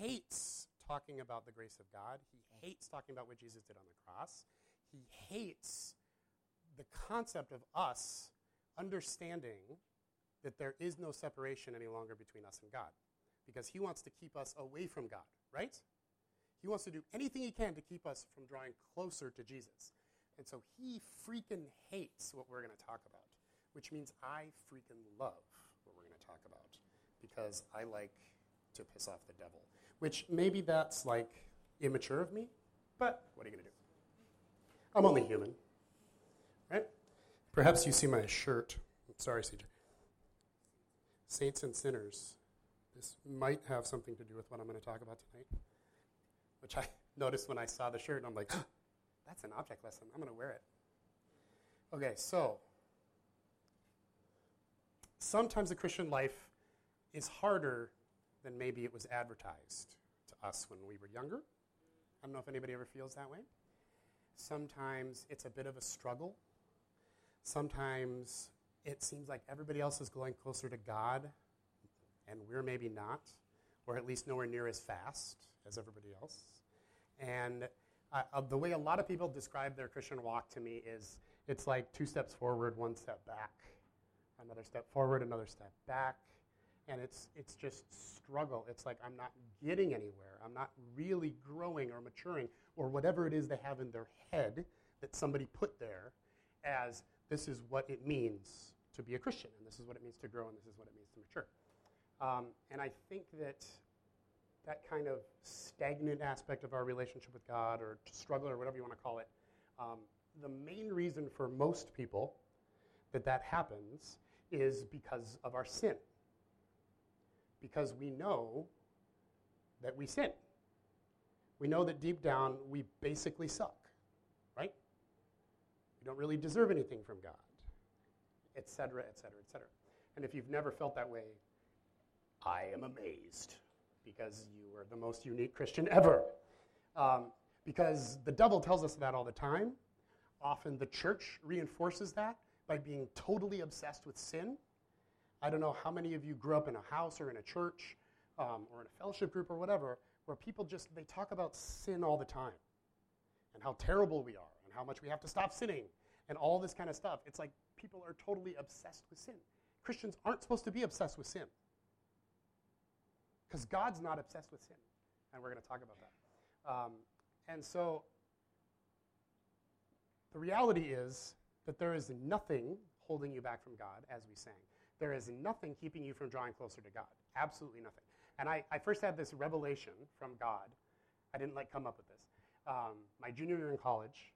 hates talking about the grace of God. He hates talking about what Jesus did on the cross. He hates the concept of us understanding that there is no separation any longer between us and God because he wants to keep us away from God, right? He wants to do anything he can to keep us from drawing closer to Jesus. And so he freaking hates what we're going to talk about, which means I freaking love what we're going to talk about because I like to piss off the devil. Which maybe that's like immature of me, but what are you going to do? I'm only human, right? Perhaps you see my shirt. I'm sorry, CJ. Saints and sinners. This might have something to do with what I'm going to talk about tonight, which I noticed when I saw the shirt, and I'm like, that's an object lesson. I'm going to wear it. Okay, so sometimes the Christian life is harder than maybe it was advertised to us when we were younger. I don't know if anybody ever feels that way. Sometimes it's a bit of a struggle. Sometimes it seems like everybody else is going closer to God and we're maybe not, or at least nowhere near as fast as everybody else. And uh, the way a lot of people describe their Christian walk to me is it's like two steps forward, one step back, another step forward, another step back. And it's, it's just struggle. It's like I'm not getting anywhere. I'm not really growing or maturing or whatever it is they have in their head that somebody put there as this is what it means to be a Christian, and this is what it means to grow, and this is what it means to mature. Um, and I think that that kind of stagnant aspect of our relationship with God, or struggle, or whatever you want to call it, um, the main reason for most people that that happens is because of our sin. Because we know that we sin. We know that deep down we basically suck, right? We don't really deserve anything from God, etc., etc., etc. And if you've never felt that way, I am amazed because you are the most unique Christian ever. Um, because the devil tells us that all the time. Often the church reinforces that by being totally obsessed with sin. I don't know how many of you grew up in a house or in a church um, or in a fellowship group or whatever where people just they talk about sin all the time and how terrible we are and how much we have to stop sinning and all this kind of stuff. It's like people are totally obsessed with sin. Christians aren't supposed to be obsessed with sin because God's not obsessed with sin. And we're going to talk about that. Um, and so the reality is that there is nothing holding you back from God, as we sang. There is nothing keeping you from drawing closer to God. Absolutely nothing. And I, I first had this revelation from God. I didn't like come up with this. Um, my junior year in college,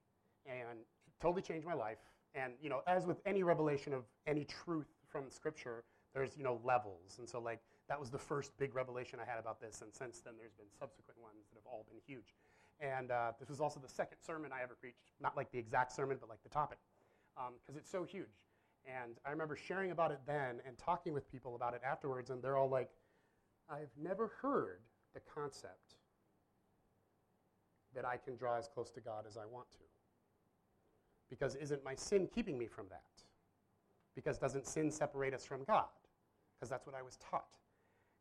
and it totally changed my life. And you know, as with any revelation of any truth from Scripture, there's you know levels. And so like that was the first big revelation I had about this, and since then there's been subsequent ones that have all been huge. And uh, this was also the second sermon I ever preached, not like the exact sermon, but like the topic, because um, it's so huge. And I remember sharing about it then and talking with people about it afterwards, and they're all like, I've never heard the concept that I can draw as close to God as I want to. Because isn't my sin keeping me from that? Because doesn't sin separate us from God? Because that's what I was taught.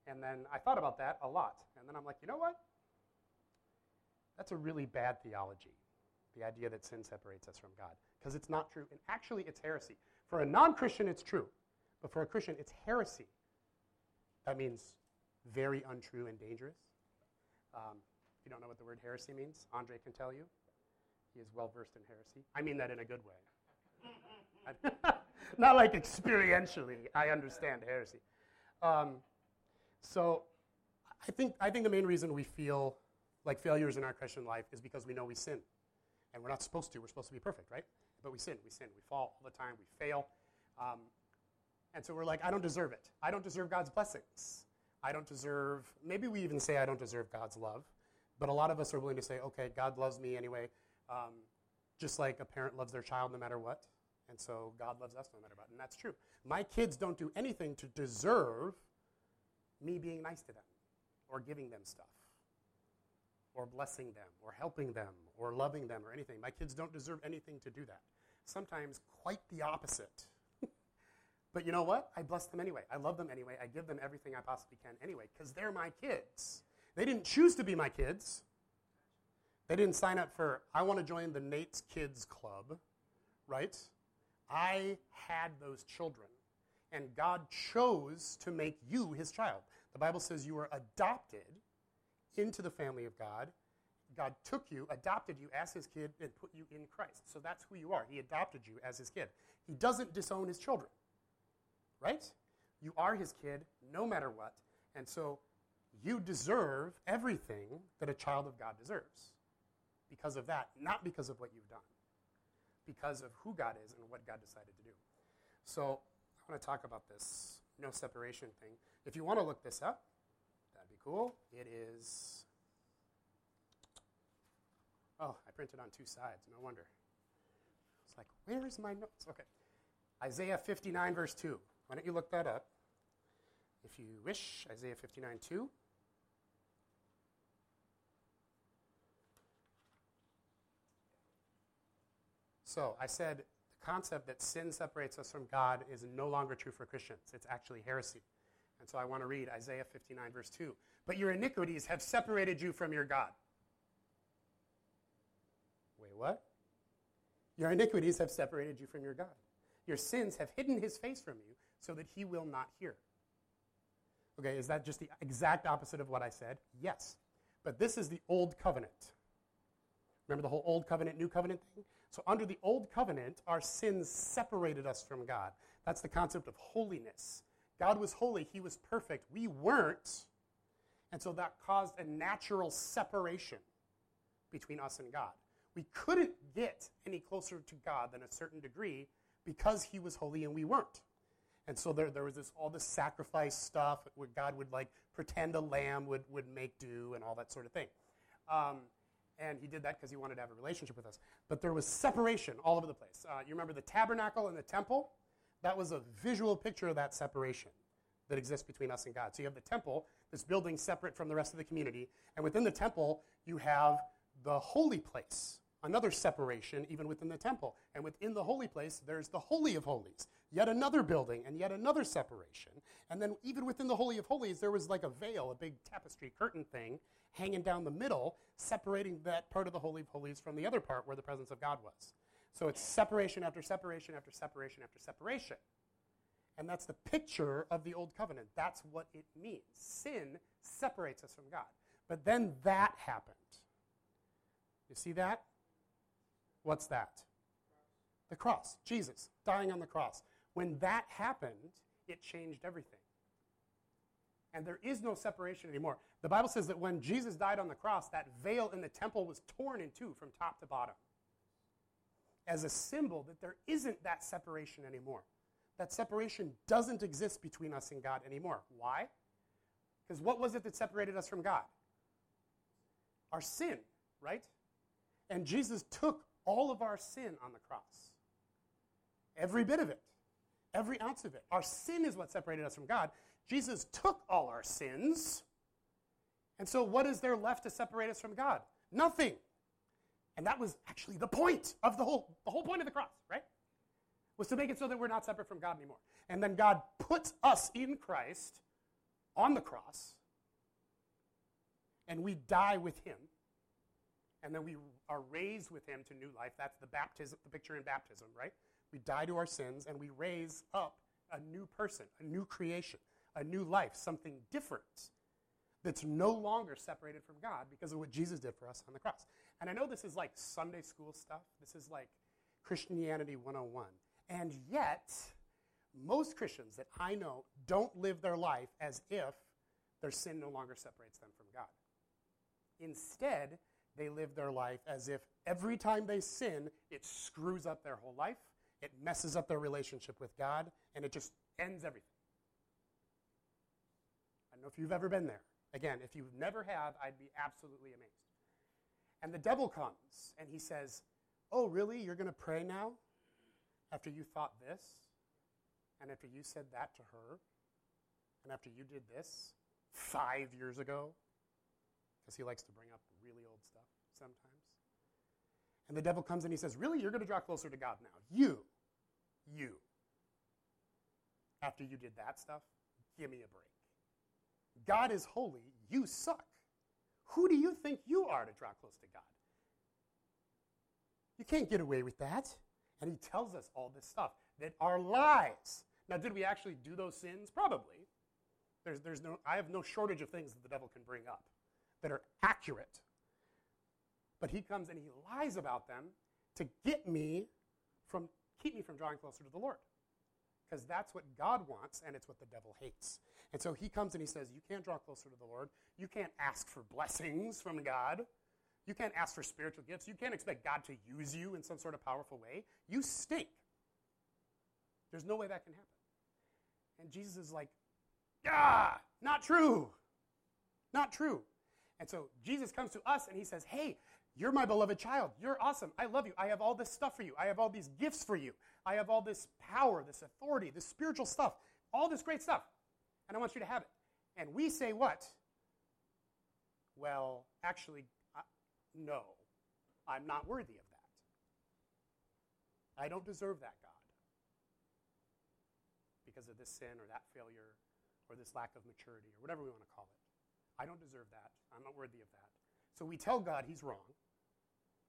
And then I thought about that a lot. And then I'm like, you know what? That's a really bad theology, the idea that sin separates us from God, because it's not true. And actually, it's heresy. For a non Christian, it's true. But for a Christian, it's heresy. That means very untrue and dangerous. Um, if you don't know what the word heresy means, Andre can tell you. He is well versed in heresy. I mean that in a good way. Not like experientially, I understand heresy. Um, so I think, I think the main reason we feel like failures in our Christian life is because we know we sin. And we're not supposed to. We're supposed to be perfect, right? But we sin. We sin. We fall all the time. We fail. Um, and so we're like, I don't deserve it. I don't deserve God's blessings. I don't deserve, maybe we even say I don't deserve God's love. But a lot of us are willing to say, okay, God loves me anyway, um, just like a parent loves their child no matter what. And so God loves us no matter what. And that's true. My kids don't do anything to deserve me being nice to them or giving them stuff or blessing them or helping them or loving them or anything. My kids don't deserve anything to do that. Sometimes quite the opposite. but you know what? I bless them anyway. I love them anyway. I give them everything I possibly can anyway because they're my kids. They didn't choose to be my kids. They didn't sign up for, I want to join the Nate's Kids Club, right? I had those children. And God chose to make you his child. The Bible says you were adopted into the family of God. God took you, adopted you as his kid, and put you in Christ. So that's who you are. He adopted you as his kid. He doesn't disown his children, right? You are his kid no matter what. And so you deserve everything that a child of God deserves because of that, not because of what you've done, because of who God is and what God decided to do. So I want to talk about this no separation thing. If you want to look this up, cool. It is. Oh, I printed on two sides. No wonder. It's like, where is my notes? Okay. Isaiah 59, verse 2. Why don't you look that up? If you wish, Isaiah 59, 2. So I said the concept that sin separates us from God is no longer true for Christians. It's actually heresy. And so I want to read Isaiah 59, verse 2. But your iniquities have separated you from your God. Wait, what? Your iniquities have separated you from your God. Your sins have hidden his face from you so that he will not hear. Okay, is that just the exact opposite of what I said? Yes. But this is the old covenant. Remember the whole old covenant, new covenant thing? So, under the old covenant, our sins separated us from God. That's the concept of holiness. God was holy, He was perfect. We weren't. And so that caused a natural separation between us and God. We couldn't get any closer to God than a certain degree because He was holy and we weren't. And so there, there was this all this sacrifice stuff where God would like pretend a lamb would, would make do and all that sort of thing. Um, and he did that because he wanted to have a relationship with us. But there was separation all over the place. Uh, you remember the tabernacle and the temple? That was a visual picture of that separation that exists between us and God. So you have the temple, this building separate from the rest of the community, and within the temple, you have the holy place, another separation even within the temple. And within the holy place, there's the Holy of Holies, yet another building and yet another separation. And then even within the Holy of Holies, there was like a veil, a big tapestry curtain thing hanging down the middle, separating that part of the Holy of Holies from the other part where the presence of God was. So it's separation after separation after separation after separation. And that's the picture of the Old Covenant. That's what it means. Sin separates us from God. But then that happened. You see that? What's that? The cross. Jesus dying on the cross. When that happened, it changed everything. And there is no separation anymore. The Bible says that when Jesus died on the cross, that veil in the temple was torn in two from top to bottom as a symbol that there isn't that separation anymore. That separation doesn't exist between us and God anymore. Why? Because what was it that separated us from God? Our sin, right? And Jesus took all of our sin on the cross. Every bit of it. Every ounce of it. Our sin is what separated us from God. Jesus took all our sins and so, what is there left to separate us from God? Nothing. And that was actually the point of the whole, the whole point of the cross, right? Was to make it so that we're not separate from God anymore. And then God puts us in Christ on the cross, and we die with Him, and then we are raised with Him to new life. That's the baptism, the picture in baptism, right? We die to our sins, and we raise up a new person, a new creation, a new life, something different that's no longer separated from God because of what Jesus did for us on the cross. And I know this is like Sunday school stuff, this is like Christianity 101. And yet, most Christians that I know don't live their life as if their sin no longer separates them from God. Instead, they live their life as if every time they sin, it screws up their whole life, it messes up their relationship with God, and it just ends everything. I don't know if you've ever been there. Again, if you never have, I'd be absolutely amazed. And the devil comes and he says, Oh, really? You're going to pray now? After you thought this? And after you said that to her? And after you did this five years ago? Because he likes to bring up really old stuff sometimes. And the devil comes and he says, Really? You're going to draw closer to God now? You. You. After you did that stuff? Give me a break. God is holy, you suck. Who do you think you are to draw close to God? You can't get away with that. And he tells us all this stuff that are lies. Now, did we actually do those sins? Probably. There's, there's no, I have no shortage of things that the devil can bring up that are accurate. But he comes and he lies about them to get me from, keep me from drawing closer to the Lord. Because that's what God wants, and it's what the devil hates. And so he comes and he says, You can't draw closer to the Lord. You can't ask for blessings from God. You can't ask for spiritual gifts. You can't expect God to use you in some sort of powerful way. You stink. There's no way that can happen. And Jesus is like, ah, not true. Not true. And so Jesus comes to us and he says, Hey, you're my beloved child. You're awesome. I love you. I have all this stuff for you. I have all these gifts for you. I have all this power, this authority, this spiritual stuff, all this great stuff. And I want you to have it. And we say what? Well, actually, no, I'm not worthy of that. I don't deserve that, God, because of this sin or that failure or this lack of maturity or whatever we want to call it. I don't deserve that. I'm not worthy of that. So we tell God he's wrong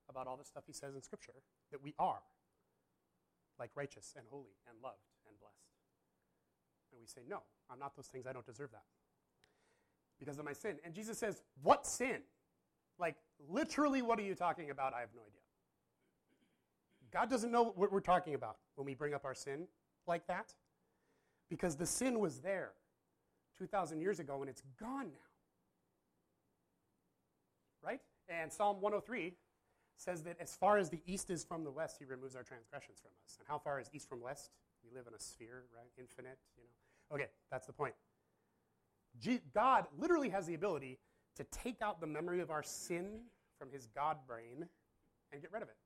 about all the stuff he says in Scripture that we are, like righteous and holy and loved and blessed. And we say, No, I'm not those things. I don't deserve that because of my sin. And Jesus says, What sin? Like, literally, what are you talking about? I have no idea. God doesn't know what we're talking about when we bring up our sin like that because the sin was there 2,000 years ago and it's gone now. And Psalm 103 says that as far as the east is from the west, he removes our transgressions from us. And how far is east from west? We live in a sphere, right? Infinite, you know. Okay, that's the point. God literally has the ability to take out the memory of our sin from his God brain and get rid of it.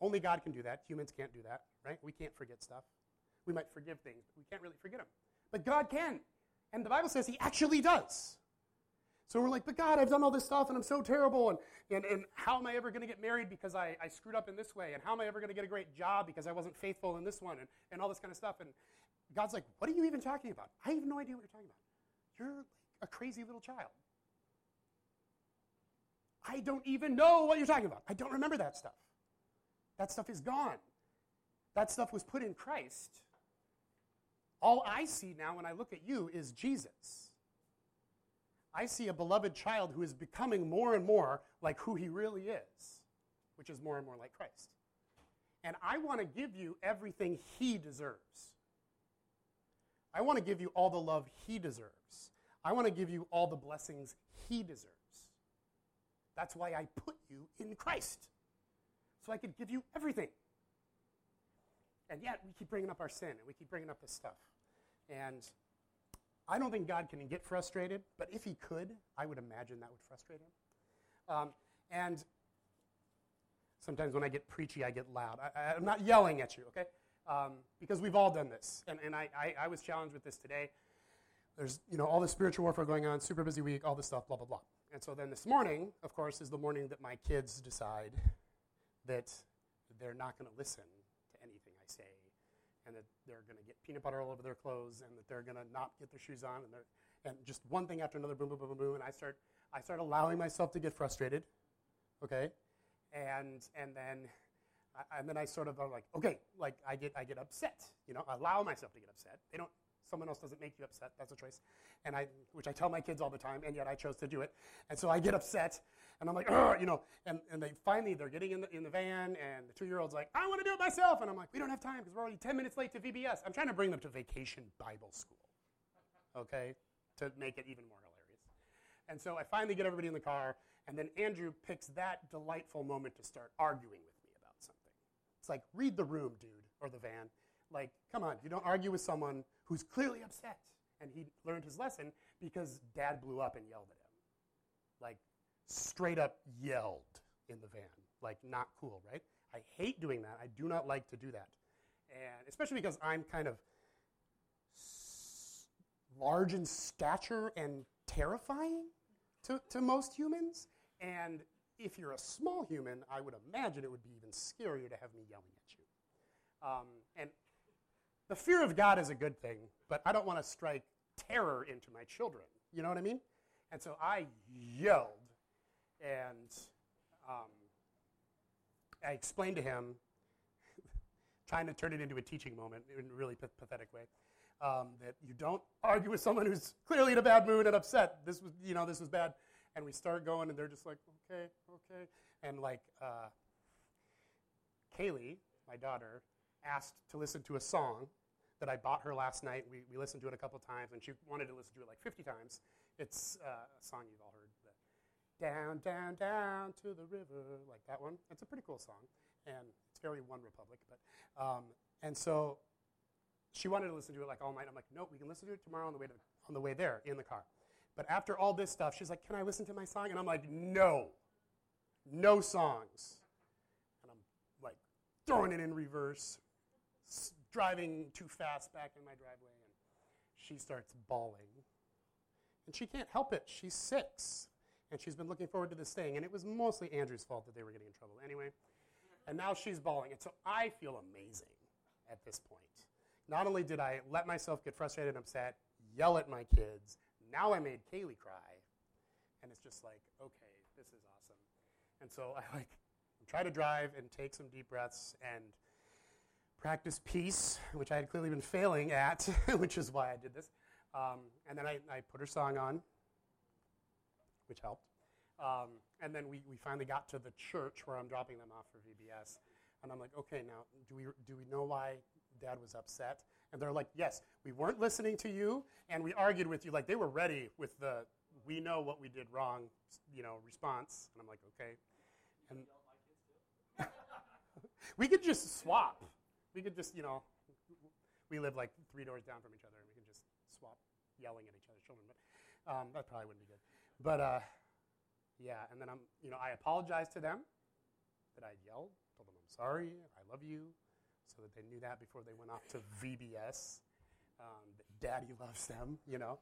Only God can do that. Humans can't do that, right? We can't forget stuff. We might forgive things, but we can't really forget them. But God can. And the Bible says he actually does. So we're like, but God, I've done all this stuff and I'm so terrible. And, and, and how am I ever going to get married because I, I screwed up in this way? And how am I ever going to get a great job because I wasn't faithful in this one? And, and all this kind of stuff. And God's like, what are you even talking about? I have no idea what you're talking about. You're like a crazy little child. I don't even know what you're talking about. I don't remember that stuff. That stuff is gone. That stuff was put in Christ. All I see now when I look at you is Jesus. I see a beloved child who is becoming more and more like who he really is, which is more and more like Christ. And I want to give you everything he deserves. I want to give you all the love he deserves. I want to give you all the blessings he deserves. That's why I put you in Christ, so I could give you everything. And yet, we keep bringing up our sin and we keep bringing up this stuff. And I don't think God can get frustrated, but if he could, I would imagine that would frustrate him. Um, and sometimes when I get preachy, I get loud. I, am not yelling at you, okay? Um, because we've all done this. And, and I, I, I was challenged with this today. There's, you know, all the spiritual warfare going on, super busy week, all this stuff, blah, blah, blah. And so then this morning, of course, is the morning that my kids decide that they're not going to listen to anything I say and that they're going to get peanut butter all over their clothes and that they're going to not get their shoes on and, and just one thing after another, boom, boom, boom, boom, boom. And I start, I start allowing myself to get frustrated, okay? And, and then and then I sort of are like, okay, like I get, I get upset, you know, allow myself to get upset. They don't, someone else doesn't make you upset. That's a choice. And I, which I tell my kids all the time, and yet I chose to do it. And so I get upset, and I'm like, you know, and, and they finally, they're getting in the, in the van, and the two-year-old's like, I want to do it myself. And I'm like, we don't have time because we're already 10 minutes late to VBS. I'm trying to bring them to vacation Bible school, okay, to make it even more hilarious. And so I finally get everybody in the car, and then Andrew picks that delightful moment to start arguing with me about something. It's like, read the room, dude, or the van. Like, come on, you don't argue with someone who's clearly upset. And he learned his lesson because dad blew up and yelled at him. Like, straight up yelled in the van. Like, not cool, right? I hate doing that. I do not like to do that. And especially because I'm kind of s- large in stature and terrifying to, to most humans. And if you're a small human, I would imagine it would be even scarier to have me yelling at you. Um, and the fear of God is a good thing, but I don't want to strike terror into my children. You know what I mean? And so I yelled And um, I explained to him, trying to turn it into a teaching moment in a really pathetic way, um, that you don't argue with someone who's clearly in a bad mood and upset. This was, you know, this was bad. And we start going, and they're just like, okay, okay. And like, uh, Kaylee, my daughter, asked to listen to a song that I bought her last night. We, we listened to it a couple times, and she wanted to listen to it like 50 times. It's uh, a song you've all heard. Down, down, down to the river, like that one. It's a pretty cool song, and it's very One Republic. But um, and so she wanted to listen to it like all night. I'm like, no, we can listen to it tomorrow on the way to, on the way there in the car. But after all this stuff, she's like, can I listen to my song? And I'm like, no, no songs. And I'm like throwing it in reverse, driving too fast back in my driveway, and she starts bawling. And she can't help it. She's six, and she's been looking forward to this thing. And it was mostly Andrew's fault that they were getting in trouble anyway. And now she's bawling. And so I feel amazing at this point. Not only did I let myself get frustrated and upset, yell at my kids, now I made Kaylee cry. And it's just like, okay, this is awesome. And so I like try to drive and take some deep breaths and practice peace, which I had clearly been failing at, which is why I did this. Um, and then I, I, put her song on, which helped. Um, and then we, we finally got to the church where I'm dropping them off for VBS. And I'm like, okay, now, do we, do we know why dad was upset? And they're like, yes, we weren't listening to you, and we argued with you. Like, they were ready with the, we know what we did wrong, you know, response. And I'm like, okay. And we could just swap. We could just, you know, we live like three doors down from each other, and we can just swap yelling at each other's children. But um, that probably wouldn't be good. But uh, yeah, and then I'm, you know, I apologized to them that I yelled, told them I'm sorry, I love you, so that they knew that before they went off to VBS. Um, that Daddy loves them, you know,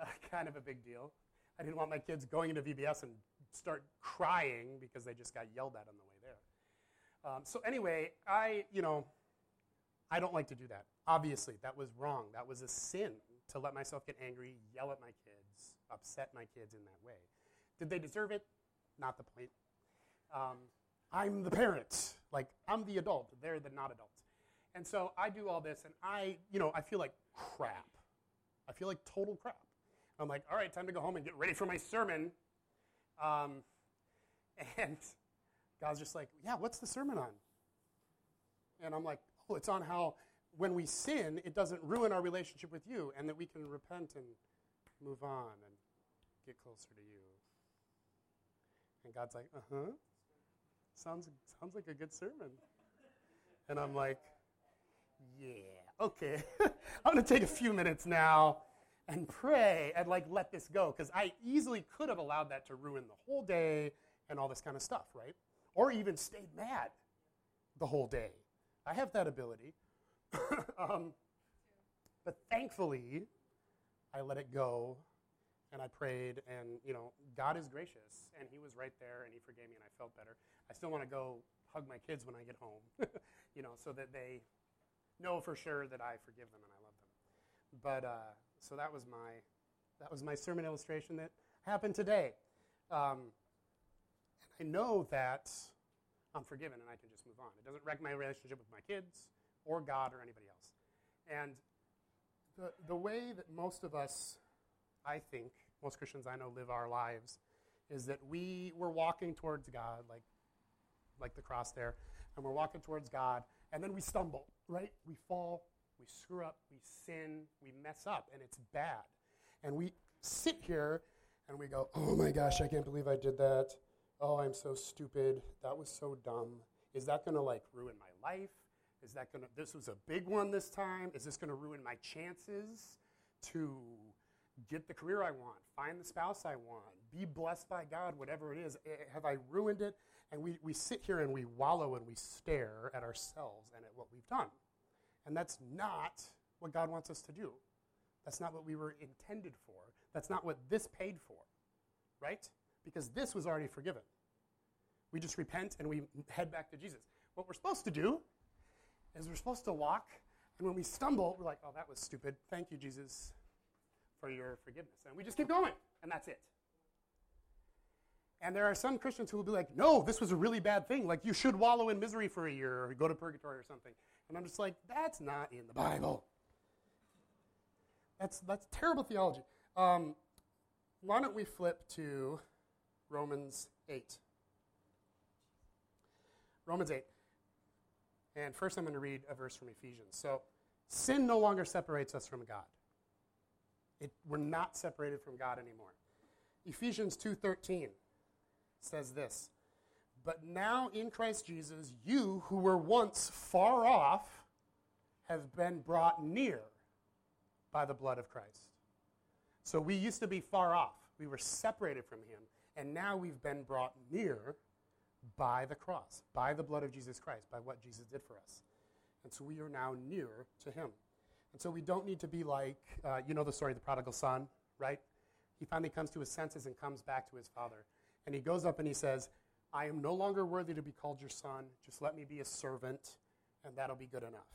uh, kind of a big deal. I didn't want my kids going into VBS and start crying because they just got yelled at on the way there. Um, so anyway, I, you know, I don't like to do that. Obviously, that was wrong. That was a sin to let myself get angry, yell at my kids, upset my kids in that way. Did they deserve it? Not the point. Um, I'm the parent. Like, I'm the adult. They're the not adult. And so I do all this, and I, you know, I feel like crap. I feel like total crap. I'm like, all right, time to go home and get ready for my sermon. Um, and God's just like, yeah, what's the sermon on? And I'm like, it's on how when we sin, it doesn't ruin our relationship with you, and that we can repent and move on and get closer to you. And God's like, uh huh. Sounds, sounds like a good sermon. And I'm like, yeah, okay. I'm going to take a few minutes now and pray and like let this go because I easily could have allowed that to ruin the whole day and all this kind of stuff, right? Or even stayed mad the whole day. I have that ability. um, but thankfully, I let it go and I prayed, and you know, God is gracious, and He was right there, and He forgave me, and I felt better. I still want to go hug my kids when I get home, you know, so that they know for sure that I forgive them and I love them. But uh, so that was my that was my sermon illustration that happened today. Um, and I know that I'm forgiven and I can just move on. It doesn't wreck my relationship with my kids or God or anybody else. And the, the way that most of us, I think, most Christians I know live our lives is that we, we're walking towards God, like, like the cross there, and we're walking towards God, and then we stumble, right? We fall, we screw up, we sin, we mess up, and it's bad. And we sit here and we go, oh my gosh, I can't believe I did that. Oh, I'm so stupid. That was so dumb. Is that going to like ruin my life? Is that going to, this was a big one this time? Is this going to ruin my chances to get the career I want, find the spouse I want, be blessed by God, whatever it is? Eh, have I ruined it? And we, we sit here and we wallow and we stare at ourselves and at what we've done. And that's not what God wants us to do. That's not what we were intended for. That's not what this paid for, right? Because this was already forgiven. We just repent and we head back to Jesus. What we're supposed to do is we're supposed to walk, and when we stumble, we're like, oh, that was stupid. Thank you, Jesus, for your forgiveness. And we just keep going, and that's it. And there are some Christians who will be like, no, this was a really bad thing. Like, you should wallow in misery for a year or go to purgatory or something. And I'm just like, that's not in the Bible. That's, that's terrible theology. Um, why don't we flip to Romans 8? Romans 8. And first I'm going to read a verse from Ephesians. So, sin no longer separates us from God. It, we're not separated from God anymore. Ephesians 2:13 says this, "But now in Christ Jesus, you who were once far off have been brought near by the blood of Christ." So we used to be far off. We were separated from him, and now we've been brought near by the cross, by the blood of Jesus Christ, by what Jesus did for us. And so we are now near to him. And so we don't need to be like, uh, you know the story of the prodigal son, right? He finally comes to his senses and comes back to his father. And he goes up and he says, I am no longer worthy to be called your son. Just let me be a servant, and that'll be good enough.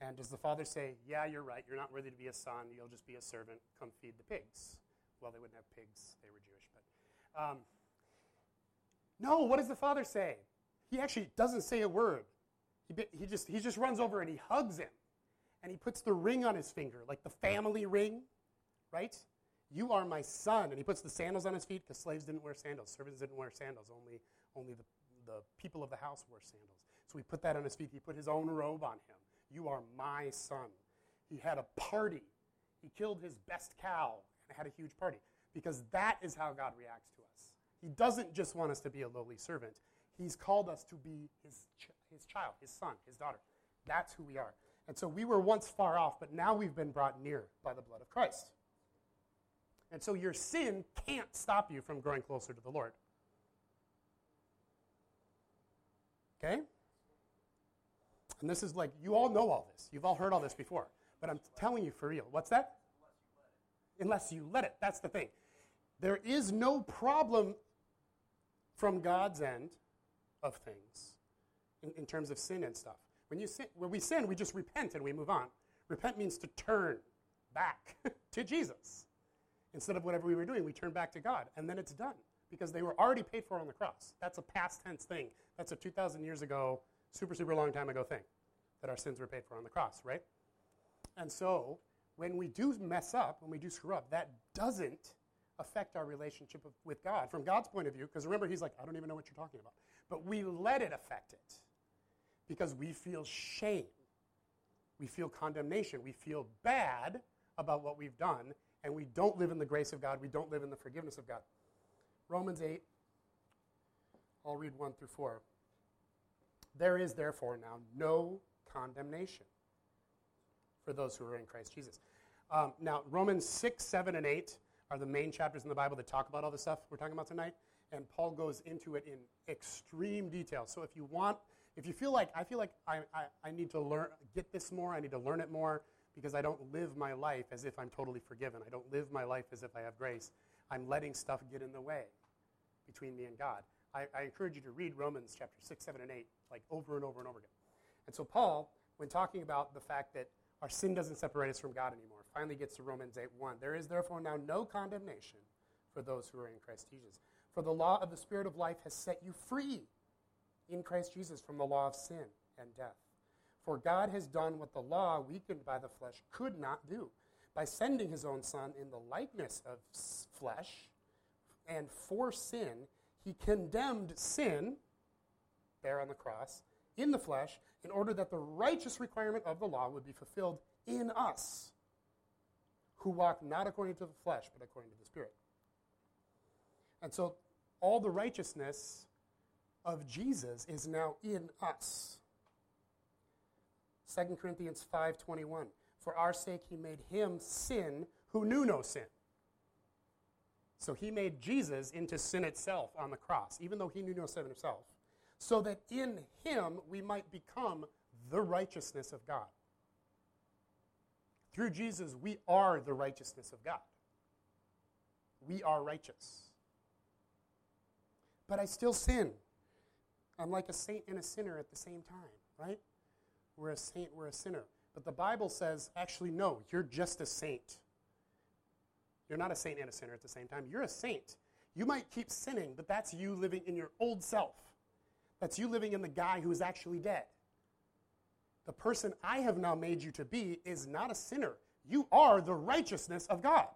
And does the father say, Yeah, you're right. You're not worthy to be a son. You'll just be a servant. Come feed the pigs. Well, they wouldn't have pigs, they were Jewish. But um, no, what does the father say? He actually doesn't say a word. He, he, just, he just runs over and he hugs him and he puts the ring on his finger, like the family ring, right? You are my son. And he puts the sandals on his feet because slaves didn't wear sandals. Servants didn't wear sandals. Only, only the, the people of the house wore sandals. So he put that on his feet. He put his own robe on him. You are my son. He had a party. He killed his best cow and had a huge party because that is how God reacts to us. He doesn't just want us to be a lowly servant, He's called us to be His, ch- his child, His son, His daughter. That's who we are. And so we were once far off, but now we've been brought near by the blood of Christ. And so your sin can't stop you from growing closer to the Lord. Okay? And this is like, you all know all this. You've all heard all this before. But I'm telling you for real. What's that? Unless you let it. That's the thing. There is no problem from God's end of things in, in terms of sin and stuff. When, you sin, when we sin, we just repent and we move on. Repent means to turn back to Jesus. Instead of whatever we were doing, we turn back to God, and then it's done because they were already paid for on the cross. That's a past tense thing. That's a 2,000 years ago, super, super long time ago thing that our sins were paid for on the cross, right? And so when we do mess up, when we do screw up, that doesn't affect our relationship with God from God's point of view, because remember, He's like, I don't even know what you're talking about. But we let it affect it because we feel shame. We feel condemnation. We feel bad about what we've done, and we don't live in the grace of God. We don't live in the forgiveness of God. Romans 8, I'll read 1 through 4. There is therefore now no condemnation for those who are in Christ Jesus. Um, now, Romans 6, 7, and 8 are the main chapters in the Bible that talk about all the stuff we're talking about tonight, and Paul goes into it in extreme detail. So if you want if you feel like I feel like I, I, I, need to learn get this more, I need to learn it more because I don't live my life as if I'm totally forgiven. I don't live my life as if I have grace. I'm letting stuff get in the way between me and God. I, I encourage you to read Romans chapter 6, 7, and 8, like over and over and over again. And so Paul, when talking about the fact that our sin doesn't separate us from God anymore, finally gets to Romans 8, 1. There is therefore now no condemnation for those who are in Christ Jesus. For the law of the Spirit of life has set you free in Christ Jesus from the law of sin and death. For God has done what the law, weakened by the flesh, could not do by sending his own Son in the likeness of flesh, and for sin, he condemned sin there on the cross in the flesh in order that the righteous requirement of the law would be fulfilled in us who walk not according to the flesh but according to the spirit and so all the righteousness of Jesus is now in us. 2 Corinthians 5:21 For our sake he made him sin who knew no sin. So he made Jesus into sin itself on the cross, even though he knew no sin himself, so that in him we might become the righteousness of God. Through Jesus, we are the righteousness of God. We are righteous. But I still sin. I'm like a saint and a sinner at the same time, right? We're a saint, we're a sinner. But the Bible says, actually, no, you're just a saint. You're not a saint and a sinner at the same time. You're a saint. You might keep sinning, but that's you living in your old self. That's you living in the guy who is actually dead. The person I have now made you to be is not a sinner. You are the righteousness of God.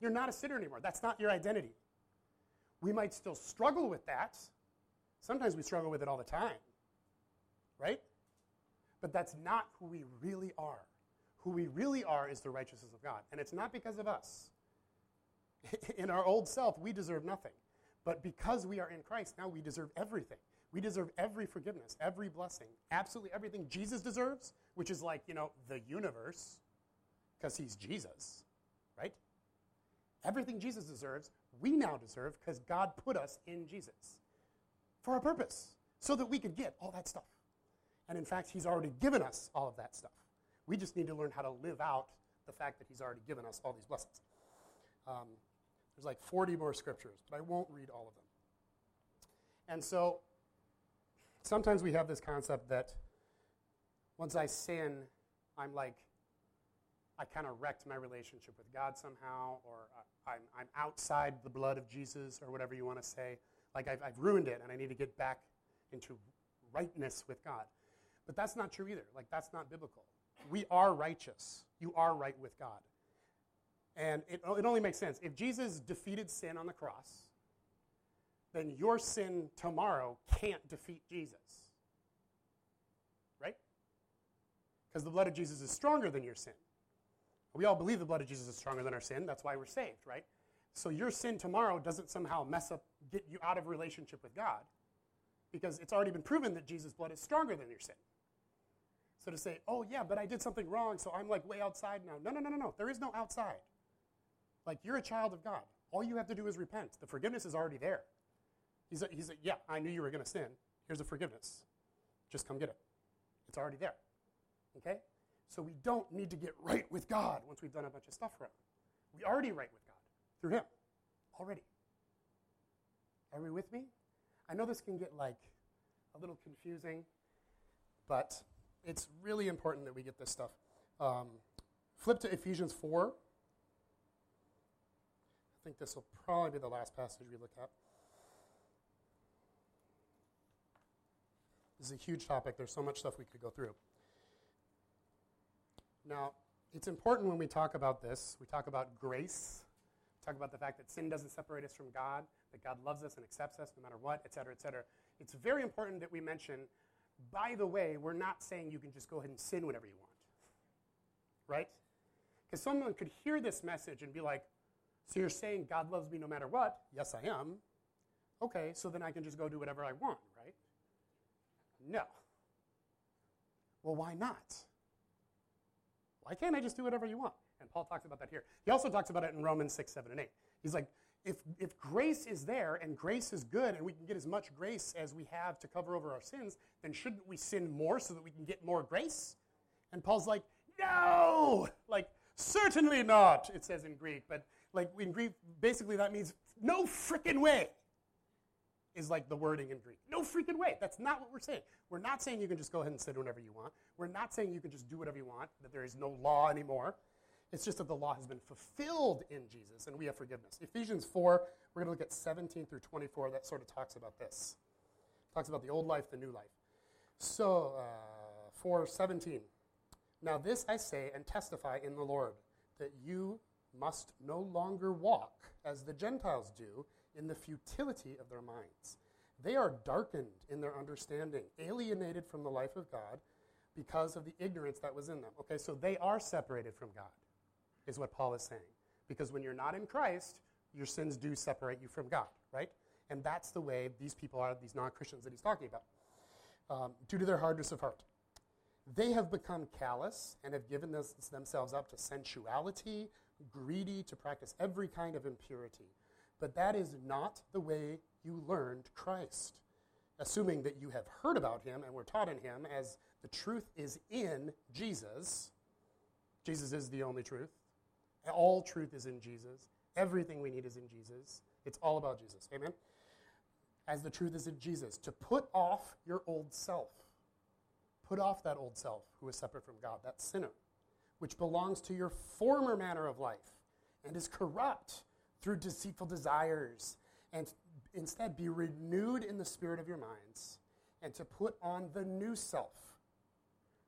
You're not a sinner anymore. That's not your identity. We might still struggle with that. Sometimes we struggle with it all the time, right? But that's not who we really are. Who we really are is the righteousness of God. And it's not because of us. in our old self, we deserve nothing. But because we are in Christ, now we deserve everything. We deserve every forgiveness, every blessing, absolutely everything Jesus deserves, which is like, you know, the universe, because he's Jesus, right? Everything Jesus deserves, we now deserve because God put us in Jesus for a purpose, so that we could get all that stuff. And in fact, he's already given us all of that stuff. We just need to learn how to live out the fact that he's already given us all these blessings. Um, there's like 40 more scriptures, but I won't read all of them. And so sometimes we have this concept that once I sin, I'm like, I kind of wrecked my relationship with God somehow, or I'm, I'm outside the blood of Jesus, or whatever you want to say. Like I've, I've ruined it, and I need to get back into rightness with God. But that's not true either. Like, that's not biblical. We are righteous. You are right with God. And it, oh, it only makes sense. If Jesus defeated sin on the cross, then your sin tomorrow can't defeat Jesus. Right? Because the blood of Jesus is stronger than your sin. We all believe the blood of Jesus is stronger than our sin. That's why we're saved, right? So your sin tomorrow doesn't somehow mess up, get you out of relationship with God. Because it's already been proven that Jesus' blood is stronger than your sin. So to say, oh, yeah, but I did something wrong, so I'm like way outside now. No, no, no, no, no. There is no outside. Like, you're a child of God. All you have to do is repent. The forgiveness is already there. He's like, he's like yeah, I knew you were going to sin. Here's a forgiveness. Just come get it. It's already there. Okay? So we don't need to get right with God once we've done a bunch of stuff Him. We already right with God through Him. Already. Are we with me? I know this can get like a little confusing, but it's really important that we get this stuff. Um, flip to Ephesians 4. I think this will probably be the last passage we look at. This is a huge topic. There's so much stuff we could go through. Now, it's important when we talk about this, we talk about grace, talk about the fact that sin doesn't separate us from God, that God loves us and accepts us no matter what, et cetera, et cetera. It's very important that we mention, by the way, we're not saying you can just go ahead and sin whenever you want. Right? Because someone could hear this message and be like, so you're saying God loves me no matter what? Yes, I am. Okay, so then I can just go do whatever I want, right? No. Well, why not? Why can't I just do whatever you want? And Paul talks about that here. He also talks about it in Romans 6, 7, and 8. He's like, if, if grace is there and grace is good and we can get as much grace as we have to cover over our sins, then shouldn't we sin more so that we can get more grace? And Paul's like, no! Like, certainly not, it says in Greek. But like in Greek, basically that means no freaking way is like the wording in Greek. No freaking way. That's not what we're saying. We're not saying you can just go ahead and sin whenever you want. We're not saying you can just do whatever you want, that there is no law anymore. It's just that the law has been fulfilled in Jesus and we have forgiveness. Ephesians 4, we're going to look at 17 through 24. That sort of talks about this. Talks about the old life, the new life. So, uh, 4 17. Now, this I say and testify in the Lord, that you must no longer walk as the Gentiles do in the futility of their minds. They are darkened in their understanding, alienated from the life of God because of the ignorance that was in them. Okay, so they are separated from God, is what Paul is saying. Because when you're not in Christ, your sins do separate you from God, right? And that's the way these people are, these non Christians that he's talking about, um, due to their hardness of heart. They have become callous and have given this, themselves up to sensuality, greedy to practice every kind of impurity. But that is not the way you learned Christ. Assuming that you have heard about him and were taught in him, as the truth is in Jesus. Jesus is the only truth. All truth is in Jesus. Everything we need is in Jesus. It's all about Jesus. Amen? As the truth is in Jesus. To put off your old self. Put off that old self who is separate from God, that sinner, which belongs to your former manner of life and is corrupt through deceitful desires, and instead be renewed in the spirit of your minds, and to put on the new self,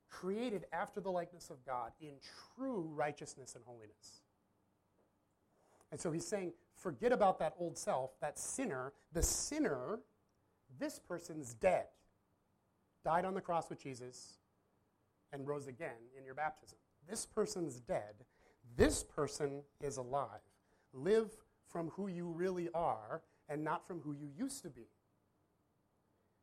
created after the likeness of God in true righteousness and holiness. And so he's saying, forget about that old self, that sinner. The sinner, this person's dead, died on the cross with Jesus, and rose again in your baptism. This person's dead. This person is alive. Live from who you really are and not from who you used to be.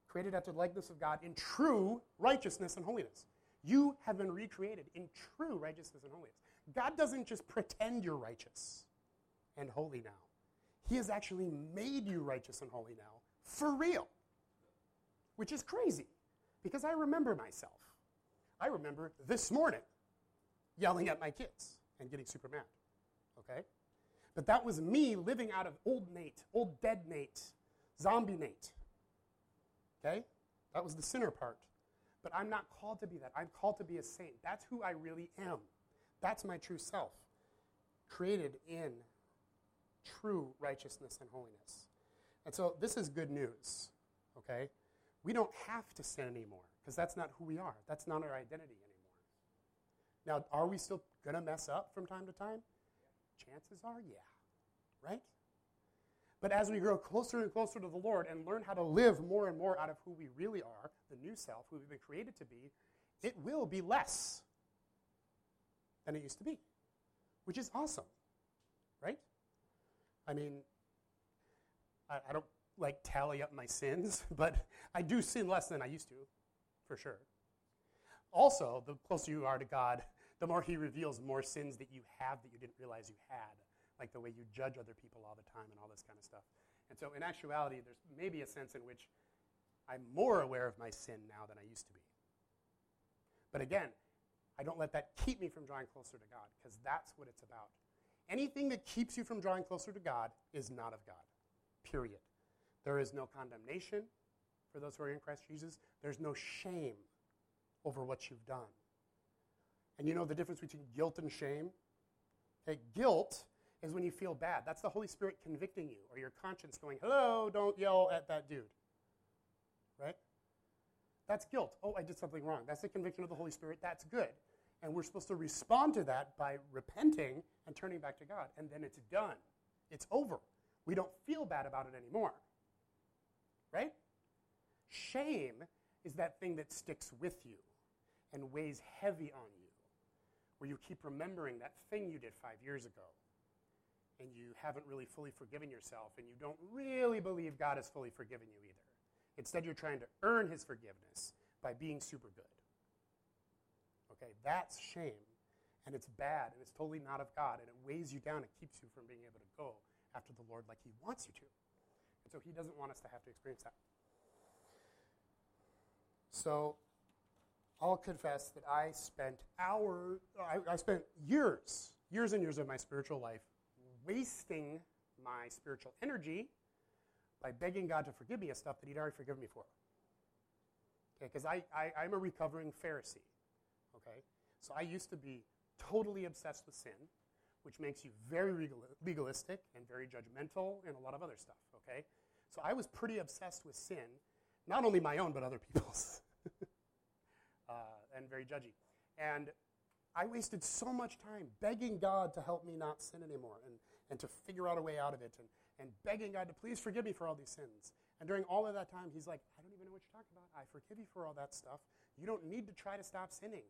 Created after the likeness of God in true righteousness and holiness. You have been recreated in true righteousness and holiness. God doesn't just pretend you're righteous and holy now. He has actually made you righteous and holy now for real, which is crazy because I remember myself. I remember this morning yelling at my kids and getting super mad. Okay? But that was me living out of old Nate, old dead Nate, zombie Nate. Okay? That was the sinner part. But I'm not called to be that. I'm called to be a saint. That's who I really am. That's my true self, created in true righteousness and holiness. And so this is good news, okay? We don't have to sin anymore because that's not who we are. That's not our identity anymore. Now, are we still going to mess up from time to time? Chances are, yeah, right? But as we grow closer and closer to the Lord and learn how to live more and more out of who we really are, the new self, who we've been created to be, it will be less than it used to be, which is awesome, right? I mean, I, I don't like tally up my sins, but I do sin less than I used to, for sure. Also, the closer you are to God, the more He reveals more sins that you have that you didn't realize you had like the way you judge other people all the time and all this kind of stuff. And so, in actuality, there's maybe a sense in which I'm more aware of my sin now than I used to be. But again, I don't let that keep me from drawing closer to God because that's what it's about. Anything that keeps you from drawing closer to God is not of God, period. There is no condemnation for those who are in Christ Jesus, there's no shame over what you've done. And you know the difference between guilt and shame? Okay, guilt is when you feel bad. That's the Holy Spirit convicting you, or your conscience going, hello, don't yell at that dude. Right? That's guilt. Oh, I did something wrong. That's the conviction of the Holy Spirit. That's good. And we're supposed to respond to that by repenting and turning back to God. And then it's done. It's over. We don't feel bad about it anymore. Right? Shame is that thing that sticks with you and weighs heavy on you, where you keep remembering that thing you did five years ago and you haven't really fully forgiven yourself, and you don't really believe God has fully forgiven you either. Instead, you're trying to earn his forgiveness by being super good. Okay, that's shame, and it's bad, and it's totally not of God, and it weighs you down. It keeps you from being able to go after the Lord like he wants you to. And so he doesn't want us to have to experience that. So I'll confess that I spent hours, I, I spent years, years and years of my spiritual life wasting my spiritual energy by begging God to forgive me of stuff that He'd already forgiven me for. Okay, because I, I, I'm a recovering Pharisee. Okay, so I used to be totally obsessed with sin, which makes you very legalistic and very judgmental and a lot of other stuff. Okay, so I was pretty obsessed with sin, not only my own but other people's, and very judgy. And I wasted so much time begging God to help me not sin anymore and, and to figure out a way out of it and, and begging God to please forgive me for all these sins. And during all of that time, he's like, I don't even know what you're talking about. I forgive you for all that stuff. You don't need to try to stop sinning.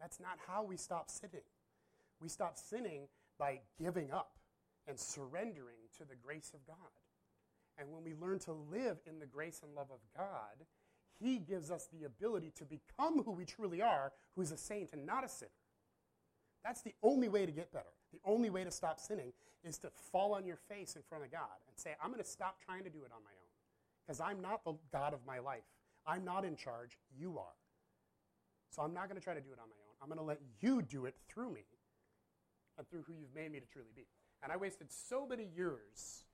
That's not how we stop sinning. We stop sinning by giving up and surrendering to the grace of God. And when we learn to live in the grace and love of God, He gives us the ability to become who we truly are, who's a saint and not a sinner. That's the only way to get better. The only way to stop sinning is to fall on your face in front of God and say, I'm going to stop trying to do it on my own because I'm not the God of my life. I'm not in charge. You are. So I'm not going to try to do it on my own. I'm going to let you do it through me and through who you've made me to truly be. And I wasted so many years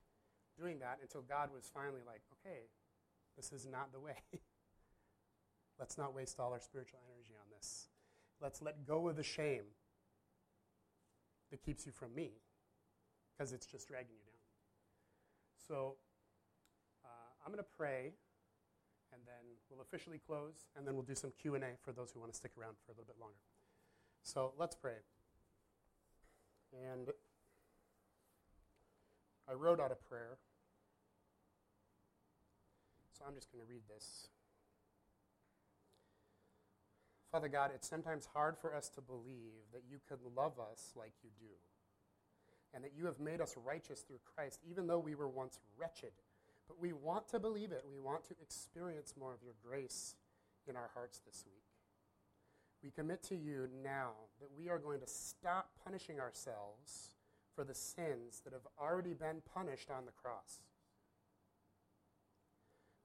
doing that until God was finally like, okay, this is not the way. Let's not waste all our spiritual energy on this. Let's let go of the shame that keeps you from me because it's just dragging you down. So uh, I'm going to pray, and then we'll officially close, and then we'll do some Q&A for those who want to stick around for a little bit longer. So let's pray. And I wrote out a prayer. So I'm just going to read this. Father God, it's sometimes hard for us to believe that you can love us like you do, and that you have made us righteous through Christ, even though we were once wretched. But we want to believe it. We want to experience more of your grace in our hearts this week. We commit to you now that we are going to stop punishing ourselves for the sins that have already been punished on the cross.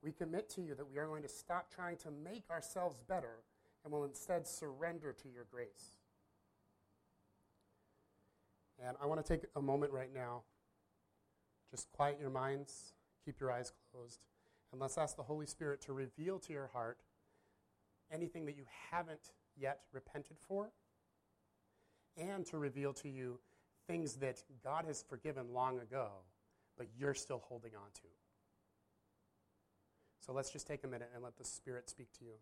We commit to you that we are going to stop trying to make ourselves better and will instead surrender to your grace. And I want to take a moment right now. Just quiet your minds, keep your eyes closed, and let's ask the Holy Spirit to reveal to your heart anything that you haven't yet repented for, and to reveal to you things that God has forgiven long ago, but you're still holding on to. So let's just take a minute and let the Spirit speak to you.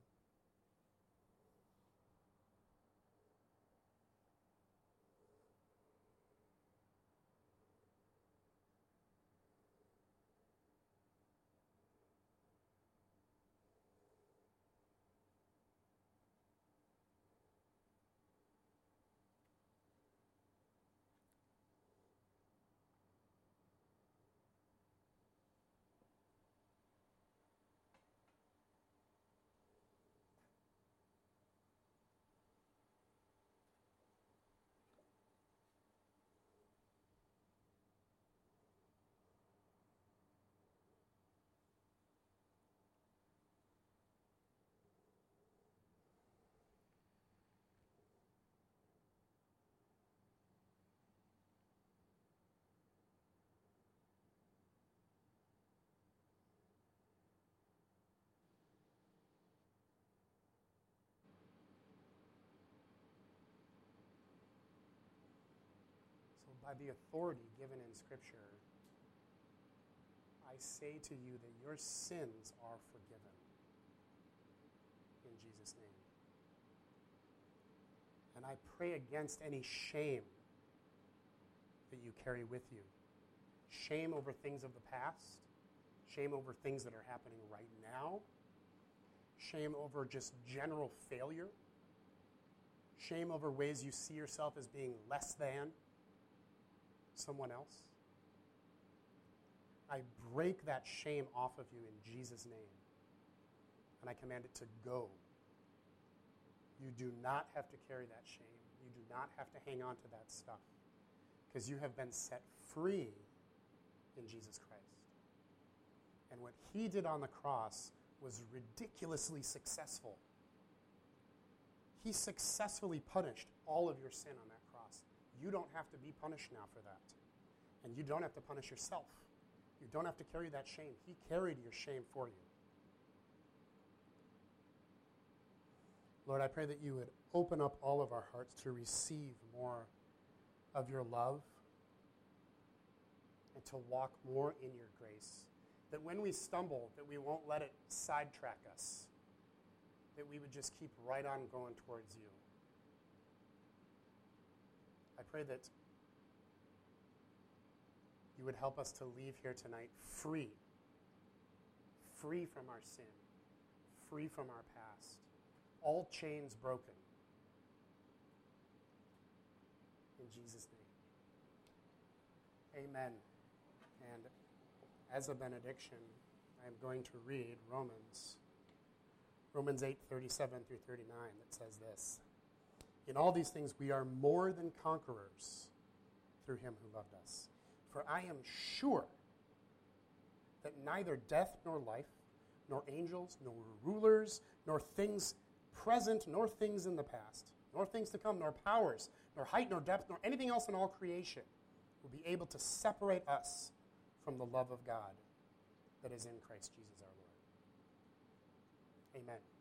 By the authority given in Scripture, I say to you that your sins are forgiven. In Jesus' name. And I pray against any shame that you carry with you shame over things of the past, shame over things that are happening right now, shame over just general failure, shame over ways you see yourself as being less than someone else. I break that shame off of you in Jesus' name. And I command it to go. You do not have to carry that shame. You do not have to hang on to that stuff. Because you have been set free in Jesus Christ. And what he did on the cross was ridiculously successful. He successfully punished all of your sin on that you don't have to be punished now for that. And you don't have to punish yourself. You don't have to carry that shame. He carried your shame for you. Lord, I pray that you would open up all of our hearts to receive more of your love and to walk more in your grace. That when we stumble, that we won't let it sidetrack us. That we would just keep right on going towards you. I pray that you would help us to leave here tonight free, free from our sin, free from our past, all chains broken. In Jesus' name. Amen. And as a benediction, I am going to read Romans. Romans 8, 37 through 39, that says this. In all these things, we are more than conquerors through him who loved us. For I am sure that neither death nor life, nor angels, nor rulers, nor things present, nor things in the past, nor things to come, nor powers, nor height, nor depth, nor anything else in all creation will be able to separate us from the love of God that is in Christ Jesus our Lord. Amen.